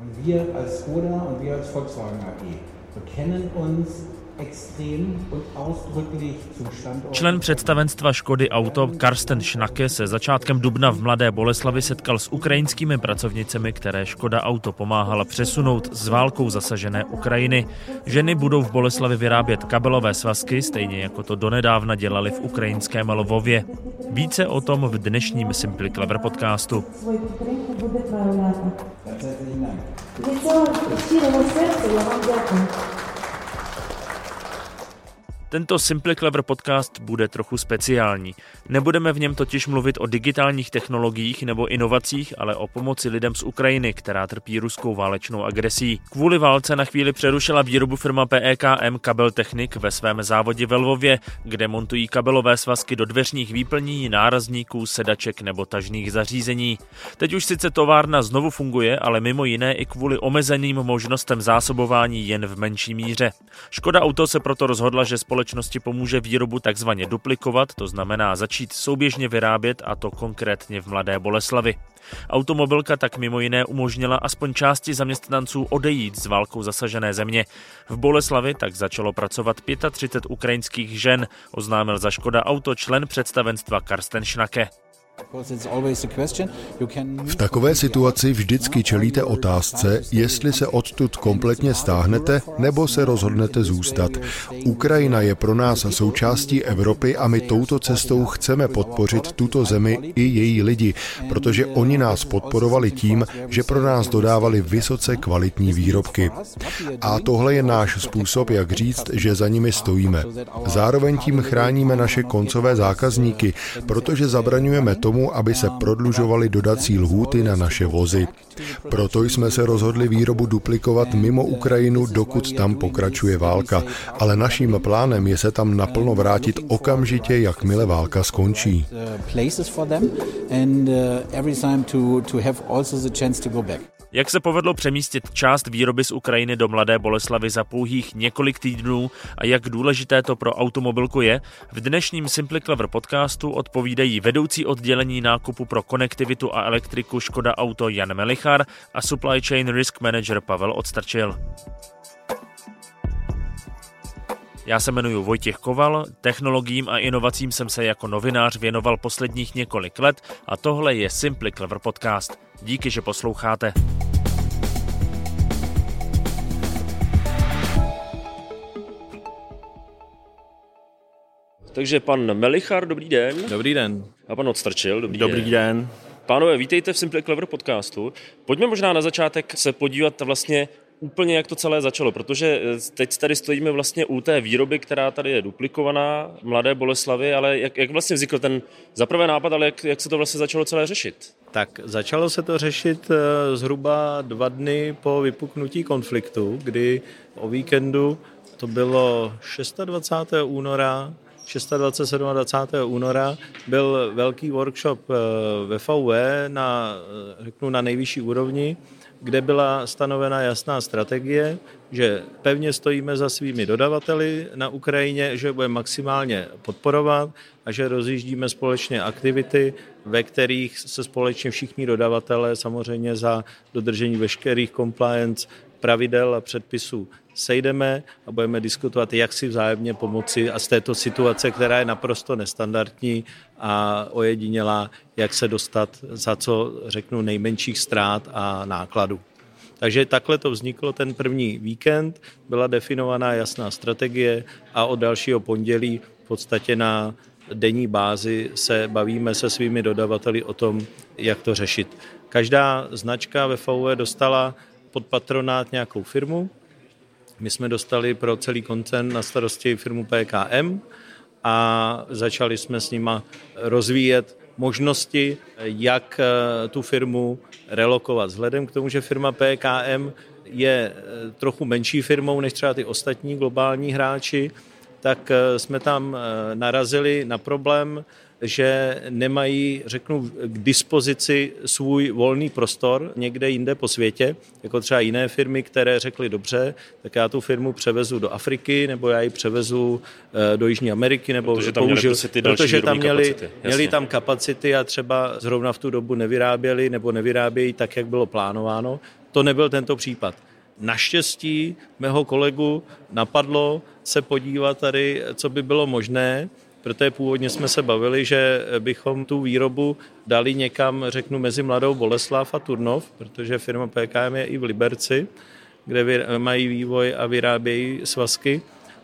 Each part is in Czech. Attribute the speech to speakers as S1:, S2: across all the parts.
S1: Und wir als Skoda und wir als Volkswagen AG bekennen uns
S2: Člen představenstva Škody Auto Karsten Schnake se začátkem dubna v Mladé Boleslavi setkal s ukrajinskými pracovnicemi, které Škoda Auto pomáhala přesunout z válkou zasažené Ukrajiny. Ženy budou v Boleslavi vyrábět kabelové svazky, stejně jako to donedávna dělali v ukrajinském Lvově. Více o tom v dnešním Simply Clever podcastu. Від цього щирого серця я вам дякую. Tento Simple Clever podcast bude trochu speciální. Nebudeme v něm totiž mluvit o digitálních technologiích nebo inovacích, ale o pomoci lidem z Ukrajiny, která trpí ruskou válečnou agresí. Kvůli válce na chvíli přerušila výrobu firma PEKM Kabel Technik ve svém závodě ve Lvově, kde montují kabelové svazky do dveřních výplní, nárazníků, sedaček nebo tažných zařízení. Teď už sice továrna znovu funguje, ale mimo jiné i kvůli omezeným možnostem zásobování jen v menší míře. Škoda Auto se proto rozhodla, že společnost společnosti pomůže výrobu takzvaně duplikovat, to znamená začít souběžně vyrábět a to konkrétně v Mladé Boleslavi. Automobilka tak mimo jiné umožnila aspoň části zaměstnanců odejít z válkou zasažené země. V Boleslavi tak začalo pracovat 35 ukrajinských žen, oznámil za Škoda Auto člen představenstva Karsten Schnake.
S3: V takové situaci vždycky čelíte otázce, jestli se odtud kompletně stáhnete nebo se rozhodnete zůstat. Ukrajina je pro nás součástí Evropy a my touto cestou chceme podpořit tuto zemi i její lidi, protože oni nás podporovali tím, že pro nás dodávali vysoce kvalitní výrobky. A tohle je náš způsob, jak říct, že za nimi stojíme. Zároveň tím chráníme naše koncové zákazníky, protože zabraňujeme tomu, aby se prodlužovaly dodací lhůty na naše vozy. Proto jsme se rozhodli výrobu duplikovat mimo Ukrajinu, dokud tam pokračuje válka. Ale naším plánem je se tam naplno vrátit okamžitě, jakmile válka skončí.
S2: Jak se povedlo přemístit část výroby z Ukrajiny do Mladé Boleslavy za pouhých několik týdnů a jak důležité to pro automobilku je, v dnešním Simply Clever podcastu odpovídají vedoucí oddělení nákupu pro konektivitu a elektriku Škoda Auto Jan Melichar a Supply Chain Risk Manager Pavel Odstrčil. Já se jmenuji Vojtěch Koval, technologiím a inovacím jsem se jako novinář věnoval posledních několik let a tohle je Simply Clever Podcast. Díky, že posloucháte. Takže pan Melichar, dobrý den.
S4: Dobrý den.
S2: A pan Odstrčil, dobrý,
S4: dobrý den. den.
S2: Pánové, vítejte v Simple Clever podcastu. Pojďme možná na začátek se podívat vlastně úplně, jak to celé začalo, protože eh, teď tady stojíme vlastně u té výroby, která tady je duplikovaná, Mladé Boleslavy, ale jak, jak vlastně vznikl ten zaprvé nápad, ale jak, jak se to vlastně začalo celé řešit?
S4: Tak začalo se to řešit eh, zhruba dva dny po vypuknutí konfliktu, kdy o víkendu to bylo 26. února 26. 27. února byl velký workshop eh, ve VV na, řeknu, na nejvyšší úrovni, kde byla stanovena jasná strategie, že pevně stojíme za svými dodavateli na Ukrajině, že budeme maximálně podporovat a že rozjíždíme společně aktivity, ve kterých se společně všichni dodavatelé samozřejmě za dodržení veškerých compliance pravidel a předpisů sejdeme a budeme diskutovat, jak si vzájemně pomoci a z této situace, která je naprosto nestandardní a ojedinělá, jak se dostat za co řeknu nejmenších ztrát a nákladů. Takže takhle to vzniklo ten první víkend, byla definovaná jasná strategie a od dalšího pondělí v podstatě na denní bázi se bavíme se svými dodavateli o tom, jak to řešit. Každá značka ve VW dostala pod patronát nějakou firmu. My jsme dostali pro celý koncern na starosti firmu PKM a začali jsme s nima rozvíjet možnosti, jak eh, tu firmu relokovat. Vzhledem k tomu, že firma PKM je eh, trochu menší firmou než třeba ty ostatní globální hráči, tak eh, jsme tam narazili na problém, že nemají, řeknu, k dispozici svůj volný prostor někde jinde po světě, jako třeba jiné firmy, které řekly dobře, tak já tu firmu převezu do Afriky, nebo já ji převezu eh, do Jižní Ameriky, nebo
S2: protože tam
S4: použil,
S2: měli prostě
S4: protože tam měli,
S2: kapacity,
S4: měli tam kapacity a třeba zrovna v tu dobu nevyráběli nebo nevyrábějí tak, jak bylo plánováno. To nebyl tento případ. Naštěstí mého kolegu napadlo se podívat tady, co by bylo možné, protože původně jsme se bavili, že bychom tu výrobu dali někam, řeknu, mezi Mladou Boleslav a Turnov, protože firma PKM je i v Liberci, kde mají vývoj a vyrábějí svazky,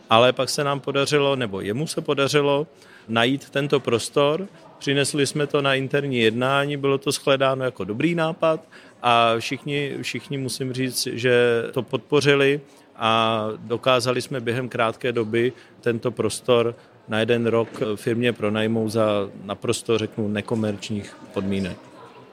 S4: ale pak se nám podařilo, nebo jemu se podařilo najít tento prostor, přinesli jsme to na interní jednání, bylo to shledáno jako dobrý nápad a všichni, všichni musím říct, že to podpořili a dokázali jsme během krátké doby tento prostor na jeden rok firmě pronajmou za naprosto, řeknu, nekomerčních podmínek.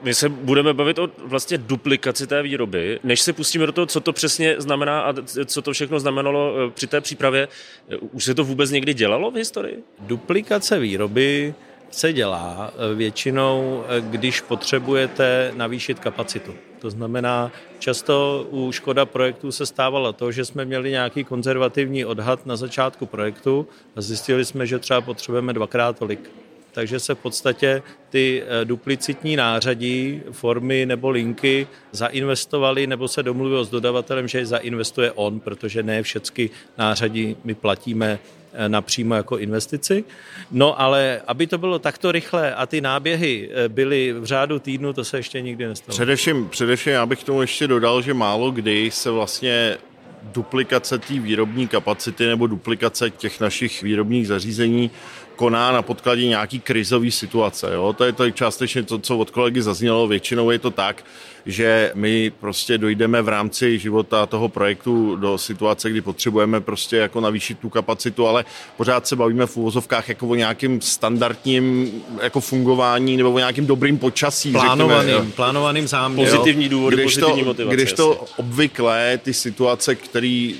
S2: My se budeme bavit o vlastně duplikaci té výroby. Než se pustíme do toho, co to přesně znamená a co to všechno znamenalo eh, při té přípravě, eh, už se to vůbec někdy dělalo v historii?
S4: Duplikace výroby se dělá eh, většinou, eh, když potřebujete navýšit kapacitu. To znamená, často u Škoda projektů se stávalo to, že jsme měli nějaký konzervativní odhad na začátku projektu a zjistili jsme, že třeba potřebujeme dvakrát tolik. Takže se v podstatě ty eh, duplicitní nářadí, formy nebo linky zainvestovali nebo se domluvilo s dodavatelem, že zainvestuje on, protože ne všechny nářadí my platíme napřímo jako investici. No ale aby to bylo takto rychle a ty náběhy eh, byly v řádu týdnu, to se ještě nikdy nestalo.
S5: Především, především já bych tomu ještě dodal, že málo kdy se vlastně duplikace té výrobní kapacity nebo duplikace těch našich výrobních zařízení koná na podkladě nějaký krizový situace. Jo? To je to částečně to, co od kolegy zaznělo. Většinou je to tak, že my prostě dojdeme v rámci života toho projektu do situace, kdy potřebujeme prostě jako navýšit tu kapacitu, ale pořád se bavíme v úvozovkách jako o nějakým standardním jako fungování nebo o nějakým dobrým počasí.
S4: Plánovaným, řekněme, plánovaným záměrem.
S2: Pozitivní důvody, když pozitivní
S5: to,
S2: motivace.
S5: Když to obvykle ty situace, které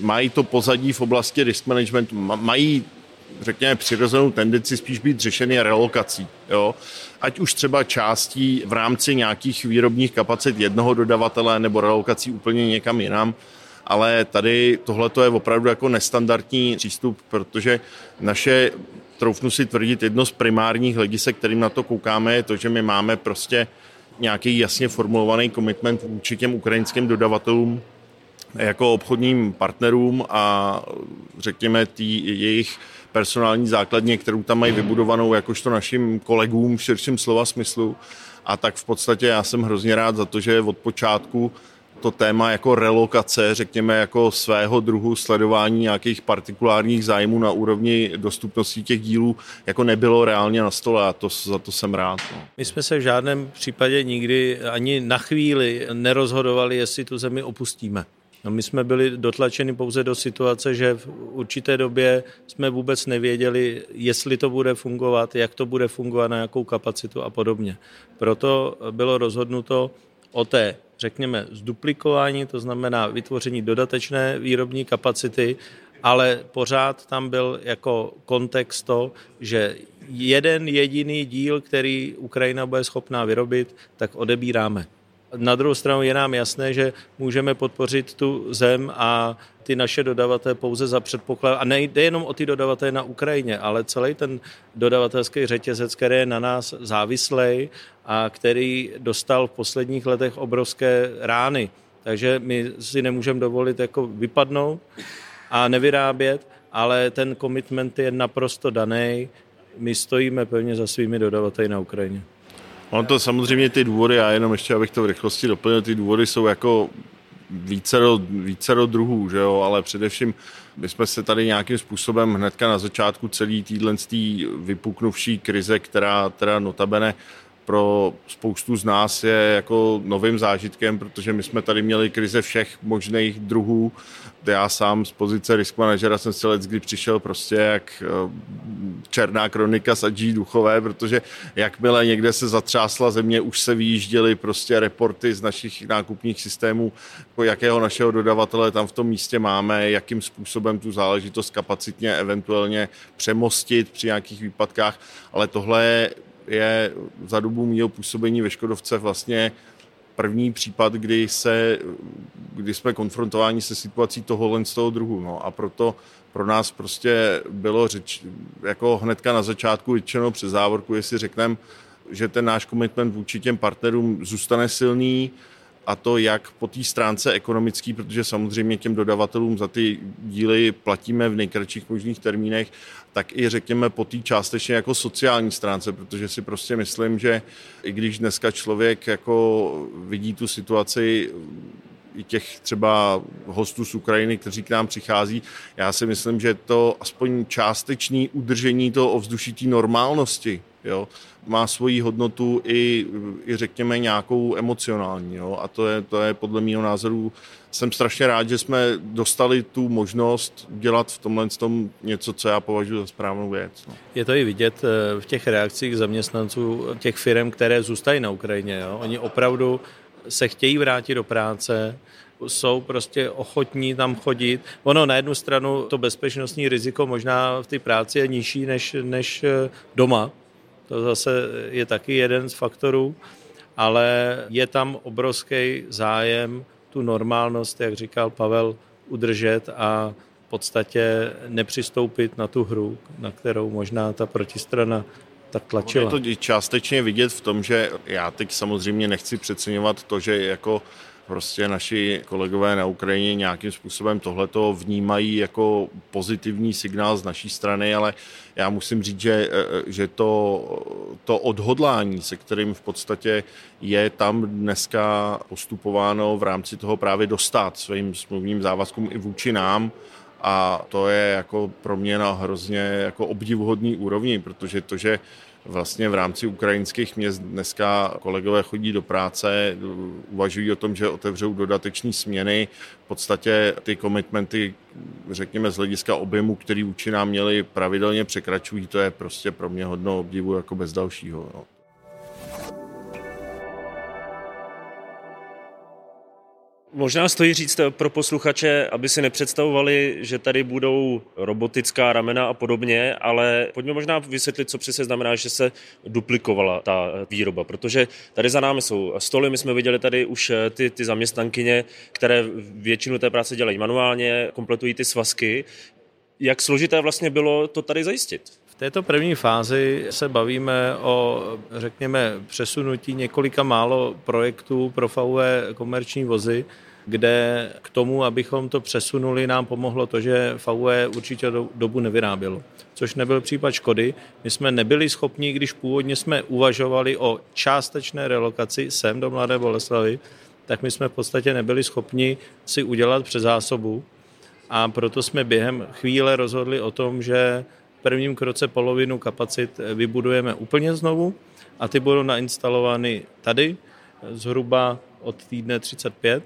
S5: mají to pozadí v oblasti risk managementu, mají řekněme, přirozenou tendenci spíš být řešeny relokací. Jo? Ať už třeba částí v rámci nějakých výrobních kapacit jednoho dodavatele nebo relokací úplně někam jinam, ale tady tohle je opravdu jako nestandardní přístup, protože naše, troufnu si tvrdit, jedno z primárních hledisek, kterým na to koukáme, je to, že my máme prostě nějaký jasně formulovaný komitment vůči těm ukrajinským dodavatelům jako obchodním partnerům a řekněme tý jejich personální základně, kterou tam mají vybudovanou jakožto našim kolegům v širším slova smyslu. A tak v podstatě já jsem hrozně rád za to, že od počátku to téma jako relokace, řekněme jako svého druhu sledování nějakých partikulárních zájmů na úrovni dostupnosti těch dílů, jako nebylo reálně na stole a to, za to jsem rád. No.
S4: My jsme se v žádném případě nikdy ani na chvíli nerozhodovali, jestli tu zemi opustíme. No my jsme byli dotlačeni pouze do situace, že v určité době jsme vůbec nevěděli, jestli to bude fungovat, jak to bude fungovat, na jakou kapacitu a podobně. Proto bylo rozhodnuto o té, řekněme, zduplikování, to znamená vytvoření dodatečné výrobní kapacity, ale pořád tam byl jako kontext to, že jeden jediný díl, který Ukrajina bude schopná vyrobit, tak odebíráme. Na druhou stranu je nám jasné, že můžeme podpořit tu zem a ty naše dodavatele pouze za předpoklad, a nejde jenom o ty dodavatele na Ukrajině, ale celý ten dodavatelský řetězec, který je na nás závislej a který dostal v posledních letech obrovské rány. Takže my si nemůžeme dovolit jako vypadnout a nevyrábět, ale ten komitment je naprosto daný. My stojíme pevně za svými dodavateli na Ukrajině.
S5: Ono to samozřejmě ty důvody, já jenom ještě, abych to v rychlosti doplnil, ty důvody jsou jako vícero, vícero druhů, že jo, ale především my jsme se tady nějakým způsobem hnedka na začátku celý týhle vypuknuvší krize, která teda notabene pro spoustu z nás je jako novým zážitkem, protože my jsme tady měli krize všech možných druhů. Já sám z pozice risk managera jsem si let, kdy přišel prostě jak eh, černá kronika z Adží Duchové, protože jakmile někde se zatřásla země, už se vyjížděly prostě reporty z našich nákupních systémů, jako jakého našeho dodavatele tam v tom místě máme, jakým způsobem tu záležitost kapacitně eventuálně přemostit při nějakých výpadkách, ale tohle je za dobu mého působení ve Škodovce vlastně první případ, kdy, se, kdy jsme konfrontováni se situací tohohle z toho druhu. No a proto pro nás prostě bylo řeč, jako hnedka na začátku vyčeno přes závorku, jestli řekneme, že ten náš komitment vůči těm partnerům zůstane silný, a to jak po té stránce ekonomické, protože samozřejmě těm dodavatelům za ty díly platíme v nejkratších možných termínech, tak i řekněme po té částečně jako sociální stránce, protože si prostě myslím, že i když dneska člověk jako vidí tu situaci i těch třeba hostů z Ukrajiny, kteří k nám přichází. Já si myslím, že to aspoň částečný udržení toho ovzduší té normálnosti jo, má svoji hodnotu i, i řekněme nějakou emocionální. Jo, a to je, to je podle mého názoru, jsem strašně rád, že jsme dostali tu možnost dělat v tomhle tom něco, co já považuji za správnou věc. No.
S4: Je to i vidět eh, v těch reakcích zaměstnanců těch firm, které zůstají na Ukrajině. Jo. Oni opravdu se chtějí vrátit do práce, jsou prostě ochotní tam chodit. Ono na jednu stranu to bezpečnostní riziko možná v té práci je nižší než, než eh, doma. To zase je taky jeden z faktorů, ale je tam obrovský zájem tu normálnost, jak říkal Pavel, udržet a v podstatě nepřistoupit na tu hru, na kterou možná ta protistrana tak tlačila.
S5: Je to částečně vidět v tom, že já teď samozřejmě nechci přeceňovat to, že jako prostě naši kolegové na Ukrajině nějakým způsobem tohleto vnímají jako pozitivní signál z naší strany, ale já musím říct, že, že to, to odhodlání, se kterým v podstatě je tam dneska postupováno v rámci toho právě dostat svým smluvním závazkům i vůči nám, a to je jako pro mě na hrozně jako obdivuhodný úrovni, protože to, že vlastně v rámci ukrajinských měst dneska kolegové chodí do práce, uvažují o tom, že otevřou dodateční směny. V podstatě ty komitmenty, řekněme z hlediska objemu, který vůči měli, pravidelně překračují. To je prostě pro mě hodno obdivu jako bez dalšího. No.
S2: Možná stojí říct pro posluchače, aby si nepředstavovali, že tady budou robotická ramena a podobně, ale pojďme možná vysvětlit, co přesně znamená, že se duplikovala ta výroba, protože tady za námi jsou stoly, my jsme viděli tady už ty, ty zaměstnankyně, které většinu té práce dělají manuálně, kompletují ty svazky. Jak složité vlastně bylo to tady zajistit?
S4: Této první fázi se bavíme o, řekněme, přesunutí několika málo projektů pro VW komerční vozy, kde k tomu, abychom to přesunuli, nám pomohlo to, že VW určitě dobu nevyrábělo. Což nebyl případ Škody. My jsme nebyli schopni, když původně jsme uvažovali o částečné relokaci sem do Mladé Boleslavy, tak my jsme v podstatě nebyli schopni si udělat přezásobu a proto jsme během chvíle rozhodli o tom, že prvním kroce polovinu kapacit vybudujeme úplně znovu a ty budou nainstalovány tady zhruba od týdne 35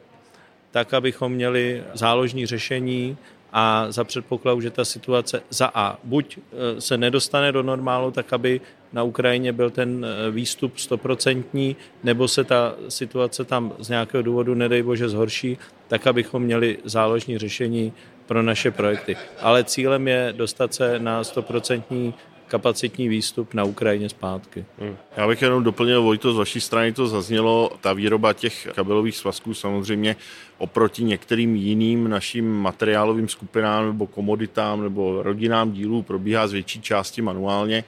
S4: tak abychom měli záložní řešení a za předpokladu, že ta situace za A buď e, se nedostane do normálu, tak aby na Ukrajině byl ten výstup stoprocentní, nebo se ta situace tam z nějakého důvodu, nedej bože, zhorší, tak abychom měli záložní řešení pro naše projekty. Ale cílem je dostat se na stoprocentní kapacitní výstup na Ukrajině zpátky. Hmm.
S5: Já bych jenom doplnil, Vojto, z vaší strany to zaznělo, ta výroba těch kabelových svazků samozřejmě oproti některým jiným našim materiálovým skupinám nebo komoditám nebo rodinám dílů probíhá z větší části manuálně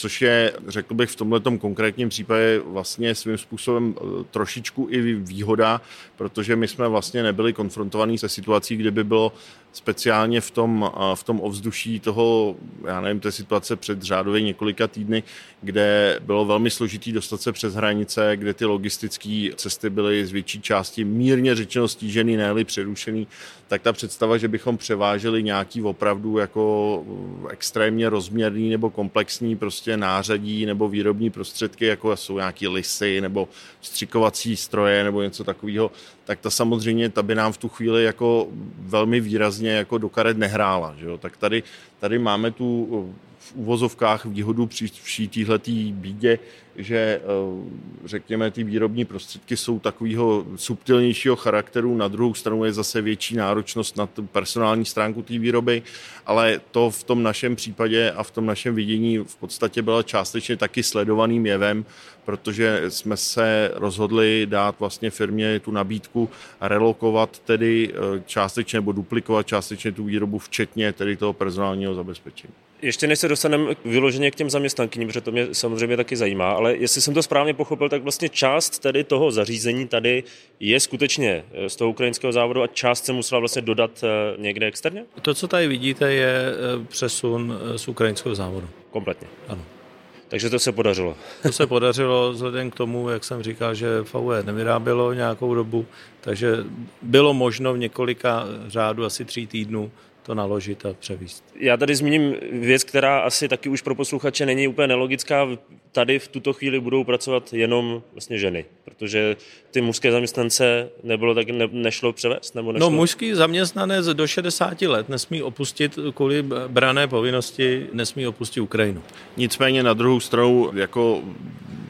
S5: což je, řekl bych, v tomto konkrétním případě vlastně svým způsobem e, trošičku i výhoda, protože my jsme vlastně nebyli konfrontovaní se situací, kde by bylo speciálně v tom, v tom ovzduší toho, já nevím, té situace před řádově několika týdny, kde bylo velmi složitý dostat se přes hranice, kde ty logistické cesty byly z větší části mírně řečeno stížený, ne přerušený, tak ta představa, že bychom převáželi nějaký opravdu jako extrémně rozměrný nebo komplexní prostě nářadí nebo výrobní prostředky, jako jsou nějaký lisy nebo střikovací stroje nebo něco takového, tak ta samozřejmě, ta by nám v tu chvíli jako velmi výrazně jako do karet nehrála. Že jo? Tak tady, tady máme tu v uvozovkách výhodu při vší téhletý bídě, že eh, řekněme ty výrobní prostředky jsou takového subtilnějšího charakteru, na druhou stranu je zase větší náročnost na tu personální stránku té výroby, ale to v tom našem případě a v tom našem vidění v podstatě byla částečně taky sledovaným jevem, protože jsme se rozhodli dát vlastně firmě tu nabídku relokovat tedy eh, částečně nebo duplikovat částečně tu výrobu, včetně tedy toho personálního zabezpečení.
S6: Ještě než se dostaneme vyloženě k těm zaměstnankyním, protože to mě samozřejmě taky zajímá, ale jestli jsem to správně pochopil, tak vlastně část tedy toho zařízení tady je skutečně eh, z toho ukrajinského závodu a část se musela vlastně dodat eh, někde externě?
S4: To, co tady vidíte, je eh, přesun z ukrajinského závodu.
S6: Kompletně?
S4: Ano.
S6: Takže to se podařilo.
S4: To se podařilo vzhledem k tomu, jak jsem říkal, že VW nevyrábělo nějakou dobu, takže bylo možno v několika řádu asi tří týdnů to naložit a převíst.
S6: Já tady zmíním věc, která asi taky už pro posluchače není úplně nelogická. Tady v tuto chvíli budou pracovat jenom vlastně ženy, protože ty mužské zaměstnance nebylo tak, ne, nešlo převést? Nebo nešlo?
S4: No mužský zaměstnanec do 60 let nesmí opustit kvůli brané povinnosti, nesmí opustit Ukrajinu.
S5: Nicméně na druhou stranu, jako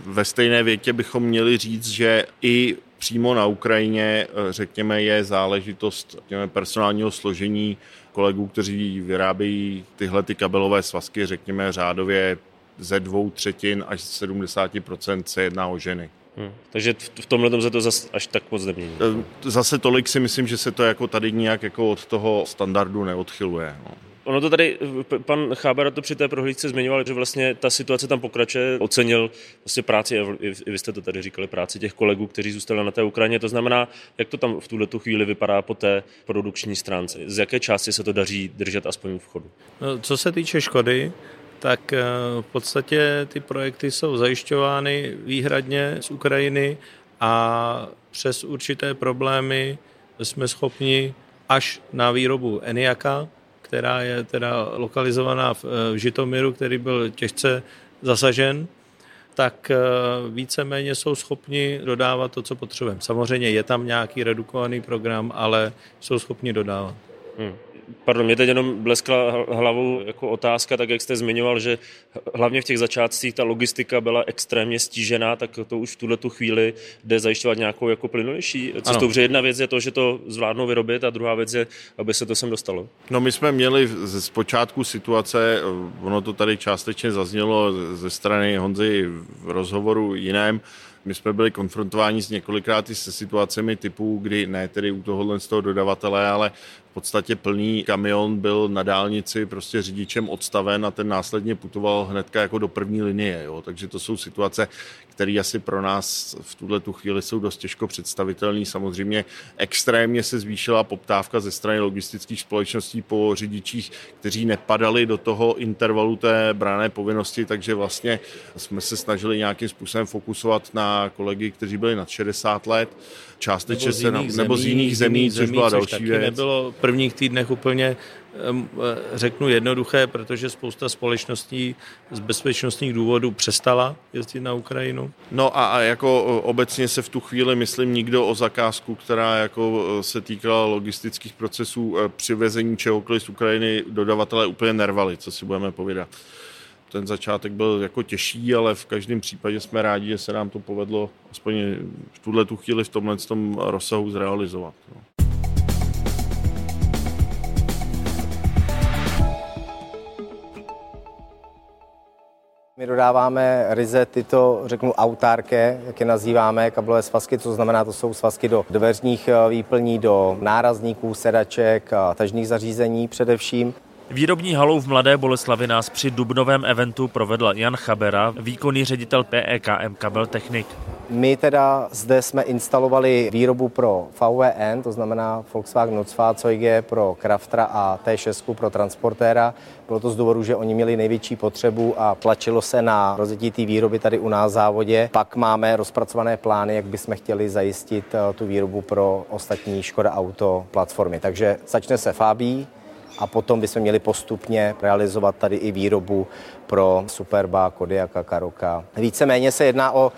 S5: ve stejné větě bychom měli říct, že i přímo na Ukrajině, řekněme, je záležitost řekněme, personálního složení kolegů, kteří vyrábějí tyhle ty kabelové svazky, řekněme řádově ze dvou třetin až 70% se jedná o ženy.
S6: Hmm. Takže v tomhle se to zase až tak moc nemění.
S5: E, zase tolik si myslím, že se to jako tady nějak jako od toho standardu neodchyluje. No.
S6: Ono to tady, pan Cháber to při té prohlídce zmiňoval, že vlastně ta situace tam pokračuje, ocenil vlastně práci, i vy jste to tady říkali, práci těch kolegů, kteří zůstali na té Ukrajině. To znamená, jak to tam v tuhle chvíli vypadá po té produkční stránce? Z jaké části se to daří držet aspoň v chodu?
S4: No, co se týče Škody, tak eh, v podstatě ty projekty jsou zajišťovány výhradně z Ukrajiny a přes určité problémy jsme schopni až na výrobu Eniaka, která je teda lokalizovaná v, v Žitomiru, který byl těžce zasažen, tak eh, víceméně jsou schopni dodávat to, co potřebujeme. Samozřejmě je tam nějaký redukovaný program, ale jsou schopni dodávat. Hmm.
S6: Pardon, mě teď jenom bleskla hlavou jako otázka, tak jak jste zmiňoval, že hlavně v těch začátcích ta logistika byla extrémně stížená, tak to už v tuhle tu chvíli jde zajišťovat nějakou jako plynulejší cestou, protože jedna věc je to, že to zvládnou vyrobit a druhá věc je, aby se to sem dostalo.
S5: No my jsme měli z počátku situace, ono to tady částečně zaznělo ze strany Honzy v rozhovoru jiném, my jsme byli konfrontováni s několikrát se situacemi typu, kdy ne tedy u tohohle z toho dodavatele, ale v podstatě plný kamion byl na dálnici prostě řidičem odstaven a ten následně putoval hnedka jako do první linie. Jo. Takže to jsou situace, které asi pro nás v tuhle tu chvíli jsou dost těžko představitelné. Samozřejmě extrémně se zvýšila poptávka ze strany logistických společností po řidičích, kteří nepadali do toho intervalu té brané povinnosti, takže vlastně jsme se snažili nějakým způsobem fokusovat na kolegy, kteří byli nad 60 let, částečně se na, nebo z jiných zemí, což byla další
S4: taky
S5: věc.
S4: nebylo prvních týdnech úplně řeknu jednoduché, protože spousta společností z bezpečnostních důvodů přestala jezdit na Ukrajinu.
S5: No a, a jako obecně se v tu chvíli, myslím, nikdo o zakázku, která jako se týkala logistických procesů e, přivezení čehokoliv z Ukrajiny, dodavatelé úplně nervali, co si budeme povídat. Ten začátek byl jako těžší, ale v každém případě jsme rádi, že se nám to povedlo aspoň v tuhle tu chvíli v tomhle tom rozsahu zrealizovat. No.
S7: My dodáváme ryze tyto, řeknu, autárke, jak je nazýváme, kablové svazky, co znamená, to jsou svazky do dveřních eh, výplní, do nárazníků, sedaček a tažných zařízení především.
S2: Výrobní halou v Mladé Boleslavi nás při dubnovém eventu provedl Jan Chabera, výkonný ředitel PEKM Kabel Technik.
S7: My teda zde jsme instalovali výrobu pro VWN, to znamená Volkswagen Nutzfahrzeuge pro Kraftra a T6 pro transportéra. Bylo to z důvodu, že oni měli největší potřebu a tlačilo se na rozjetí té výroby tady u nás v závodě. Pak máme rozpracované plány, jak bychom chtěli zajistit eh, tu výrobu pro ostatní Škoda Auto platformy. Takže začne se Fabí, a potom bychom měli postupně realizovat tady i výrobu pro Superba, Kodiaka, Karoka. Víceméně se jedná o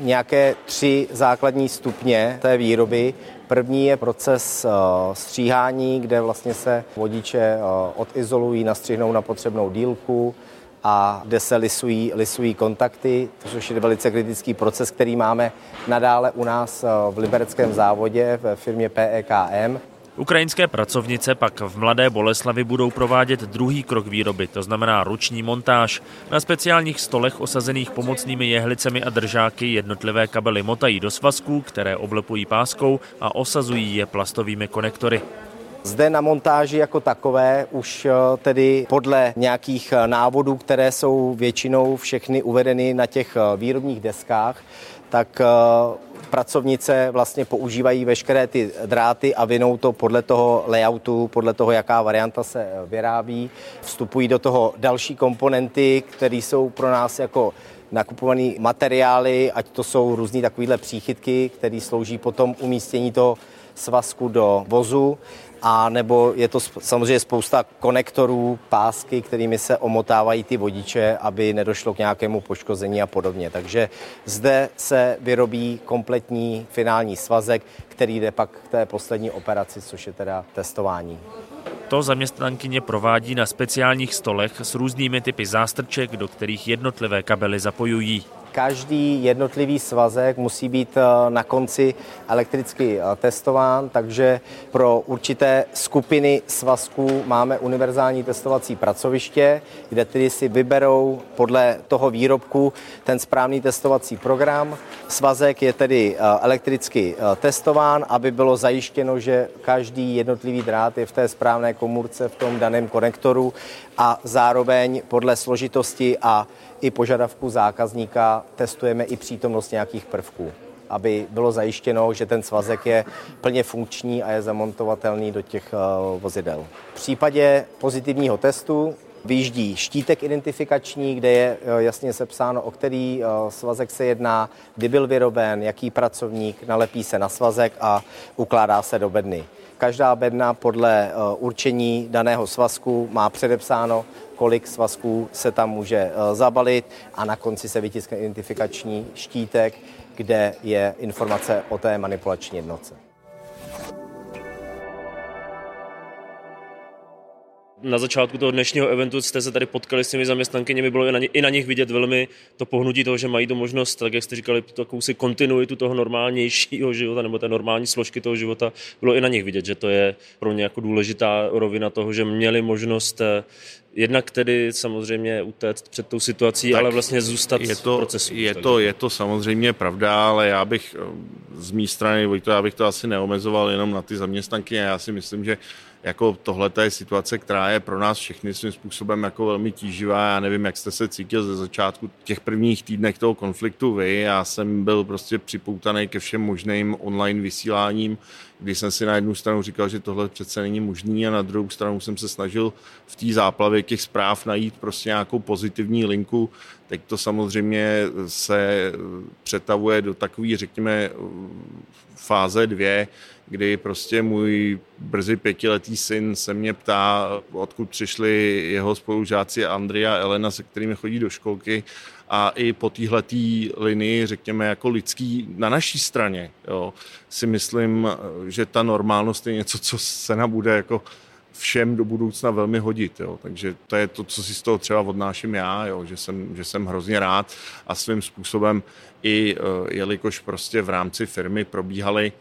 S7: nějaké tři základní stupně té výroby. První je proces eh, stříhání, kde vlastně se vodiče eh, odizolují, nastřihnou na potřebnou dílku a kde se lisují, lisují kontakty, což je velice kritický proces, který máme nadále u nás eh, v libereckém závodě ve firmě PEKM.
S2: Ukrajinské pracovnice pak v Mladé Boleslavi budou provádět druhý krok výroby, to znamená ruční montáž. Na speciálních stolech osazených pomocnými jehlicemi a držáky jednotlivé kabely motají do svazků, které oblepují páskou a osazují je plastovými konektory.
S7: Zde na montáži jako takové už eh, tedy podle nějakých eh, návodů, které jsou většinou všechny uvedeny na těch eh, výrobních deskách, tak pracovnice vlastně používají veškeré ty dráty a vinou to podle toho layoutu, podle toho, jaká varianta se vyrábí. Vstupují do toho další komponenty, které jsou pro nás jako nakupované materiály, ať to jsou různé takovéhle příchytky, které slouží potom umístění toho svazku do vozu a nebo je to samozřejmě spousta konektorů, pásky, kterými se omotávají ty vodiče, aby nedošlo k nějakému poškození a podobně. Takže zde se vyrobí kompletní finální svazek, který jde pak k té poslední operaci, což je teda testování.
S2: To zaměstnankyně provádí na speciálních stolech s různými typy zástrček, do kterých jednotlivé kabely zapojují.
S7: Každý jednotlivý svazek musí být eh, na konci elektricky eh, testován, takže pro určité skupiny svazků máme univerzální testovací pracoviště, kde tedy si vyberou podle toho výrobku ten správný testovací program. Svazek je tedy eh, elektricky testován, aby bylo zajištěno, že každý jednotlivý drát je v té správné komůrce v tom daném konektoru a zároveň podle složitosti a i požadavku zákazníka testujeme i přítomnost nějakých prvků aby bylo zajištěno, že ten svazek je plně funkční a je zamontovatelný do těch eh, vozidel. V případě pozitivního testu vyjíždí štítek identifikační, kde je eh, jasně sepsáno, o který eh, svazek se jedná, kdy byl vyroben, jaký pracovník, nalepí se na svazek a ukládá se do bedny. Každá bedna podle určení daného svazku má předepsáno, kolik svazků se tam může eh, zabalit a na konci se vytiskne identifikační štítek, kde je informace o té manipulační jednotce.
S2: Na začátku toho dnešního eventu jste se tady potkali s těmi zaměstnankyněmi, bylo i na, ně, i na nich vidět velmi to pohnutí toho, že mají tu možnost, tak jak jste říkali, takovou si kontinuitu toho normálnějšího života nebo té normální složky toho života, bylo i na nich vidět, že to je pro ně jako důležitá rovina toho, že měli možnost eh, jednak tedy samozřejmě utéct před tou situací, tak ale vlastně zůstat
S5: je to,
S2: v procesu.
S5: Je to, je to samozřejmě pravda, ale já bych eh, z mé strany, to, já bych to asi neomezoval jenom na ty zaměstnanky. Já si myslím, že jako tohle je situace, která je pro nás všechny svým způsobem jako velmi tíživá. Já nevím, jak jste se cítil ze začátku těch prvních týdnech toho konfliktu vy. Já jsem byl prostě připoutaný ke všem možným online vysíláním, kdy jsem si na jednu stranu říkal, že tohle přece není možný a na druhou stranu jsem se snažil v té záplavě těch zpráv najít prostě nějakou pozitivní linku. Teď to samozřejmě se přetavuje do takové, řekněme, fáze dvě, kdy prostě můj brzy pětiletý syn se mě ptá, odkud přišli jeho spolužáci Andrea a Elena, se kterými chodí do školky a i po téhletý linii, řekněme, jako lidský na naší straně, jo, si myslím, že ta normálnost je něco, co se nám bude jako všem do budoucna velmi hodit. Jo. Takže to je to, co si z toho třeba odnáším já, jo, že, jsem, že jsem hrozně rád a svým způsobem i eh, jelikož prostě v rámci firmy probíhaly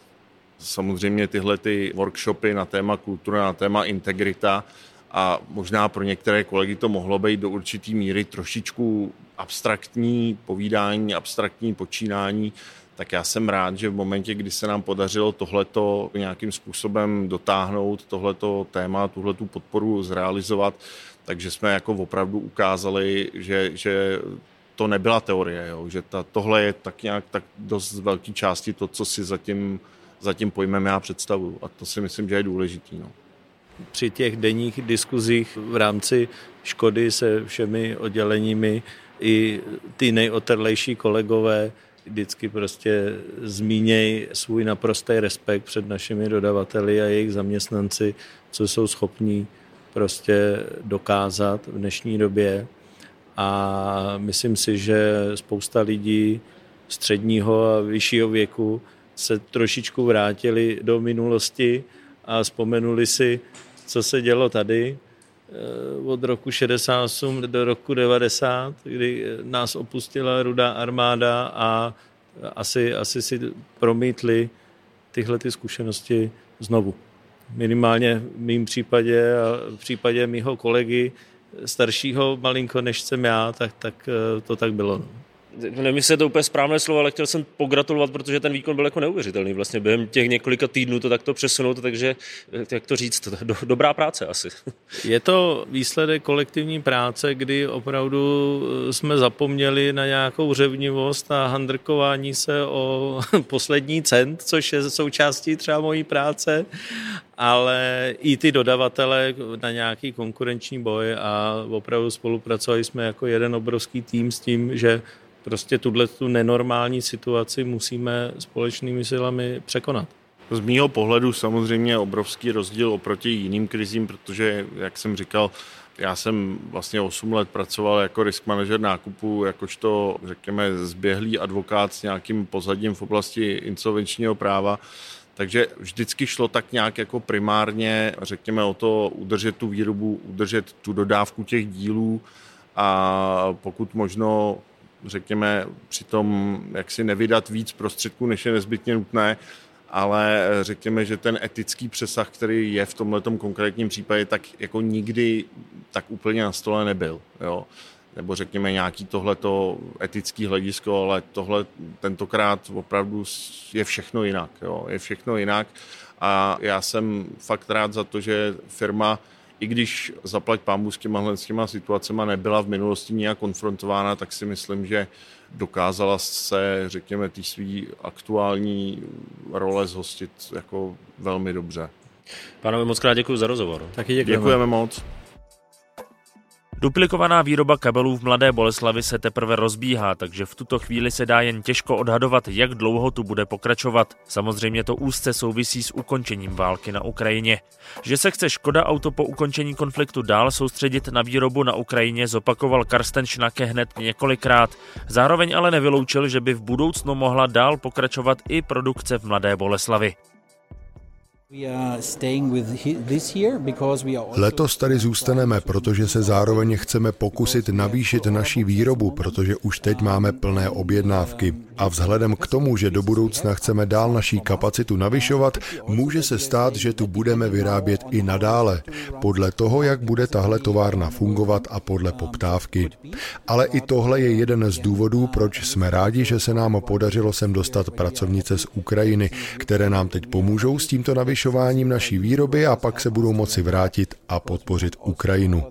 S5: samozřejmě tyhle ty workshopy na téma kultura, na téma integrita a možná pro některé kolegy to mohlo být do určitý míry trošičku abstraktní povídání, abstraktní počínání, tak já jsem rád, že v momentě, kdy se nám podařilo tohleto nějakým způsobem dotáhnout, tohleto téma, tuhletu podporu zrealizovat, takže jsme jako opravdu ukázali, že, že to nebyla teorie, jo? že ta, tohle je tak nějak tak dost velký části to, co si zatím, zatím pojmem já představuju. A to si myslím, že je důležitý. No.
S4: Při těch denních diskuzích v rámci Škody se všemi odděleními i ty nejotrlejší kolegové vždycky prostě zmíněj svůj naprostý respekt před našimi dodavateli a jejich zaměstnanci, co jsou schopní prostě dokázat v dnešní době. A myslím si, že spousta lidí středního a vyššího věku se trošičku vrátili do minulosti a vzpomenuli si, co se dělo tady od roku 68 do roku 90, kdy nás opustila rudá armáda a asi, asi si promítli tyhle ty zkušenosti znovu. Minimálně v mém případě a v případě mýho kolegy staršího malinko než jsem já, tak, tak eh, to tak bylo. No
S6: nevím, jestli je to úplně správné slovo, ale chtěl jsem pogratulovat, protože ten výkon byl jako neuvěřitelný. Vlastně během těch několika týdnů to takto přesunout, takže jak to říct, do, dobrá práce asi.
S4: Je to výsledek kolektivní práce, kdy opravdu jsme zapomněli na nějakou řevnivost a handrkování se o poslední cent, což je součástí třeba mojí práce, ale i ty dodavatele na nějaký konkurenční boj a opravdu spolupracovali jsme jako jeden obrovský tým s tím, že prostě tuhle tu nenormální situaci musíme společnými silami překonat.
S5: Z mýho pohledu samozřejmě obrovský rozdíl oproti jiným krizím, protože, jak jsem říkal, já jsem vlastně 8 let pracoval jako risk manager nákupu, jakožto, řekněme, zběhlý advokát s nějakým pozadím v oblasti insolvenčního práva. Takže vždycky šlo tak nějak jako primárně, řekněme, o to udržet tu výrobu, udržet tu dodávku těch dílů a pokud možno řekněme, přitom jak si nevydat víc prostředků, než je nezbytně nutné, ale řekněme, že ten etický přesah, který je v tomto konkrétním případě, tak jako nikdy tak úplně na stole nebyl. Jo? Nebo řekněme nějaký tohleto etický hledisko, ale tohle tentokrát opravdu je všechno jinak. Jo? Je všechno jinak a já jsem fakt rád za to, že firma i když zaplať pámbu s těma, s těma situacema nebyla v minulosti nějak konfrontována, tak si myslím, že dokázala se, řekněme, ty svý aktuální role zhostit jako velmi dobře.
S6: Pánové, moc krát děkuji za rozhovor.
S5: Taky děkujeme. děkujeme moc.
S2: Duplikovaná výroba kabelů v Mladé Boleslavi se teprve rozbíhá, takže v tuto chvíli se dá jen těžko odhadovat, jak dlouho tu bude pokračovat. Samozřejmě to úzce souvisí s ukončením války na Ukrajině. Že se chce Škoda Auto po ukončení konfliktu dál soustředit na výrobu na Ukrajině, zopakoval Karsten Schnake hned několikrát. Zároveň ale nevyloučil, že by v budoucnu mohla dál pokračovat i produkce v Mladé Boleslavi.
S3: Letos tady zůstaneme, protože se zároveň chceme pokusit navýšit naší výrobu, protože už teď máme plné objednávky. A vzhledem k tomu, že do budoucna chceme dál naší kapacitu navyšovat, může se stát, že tu budeme vyrábět i nadále, podle toho, jak bude tahle továrna fungovat a podle poptávky. Ale i tohle je jeden z důvodů, proč jsme rádi, že se nám podařilo sem dostat pracovnice z Ukrajiny, které nám teď pomůžou s tímto navyšováním naší výroby a pak se budou moci vrátit a podpořit Ukrajinu.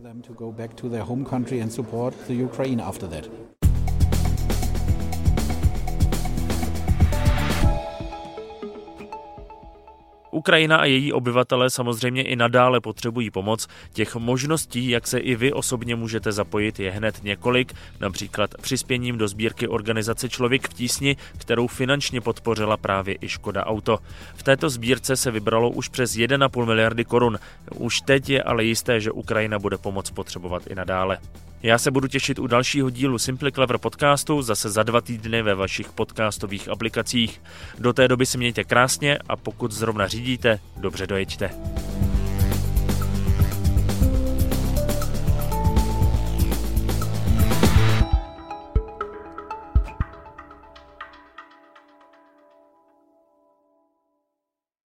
S2: Ukrajina a její obyvatelé samozřejmě i nadále potřebují pomoc. Těch možností, jak se i vy osobně můžete zapojit, je hned několik, například přispěním do sbírky organizace Člověk v tísni, kterou finančně podpořila právě i Škoda Auto. V této sbírce se vybralo už přes 1,5 miliardy korun. Už teď je ale jisté, že Ukrajina bude pomoc potřebovat i nadále. Já se budu těšit u dalšího dílu Simply Clever podcastu zase za dva týdny ve vašich podcastových aplikacích. Do té doby si mějte krásně a pokud zrovna řídíte, dobře dojeďte.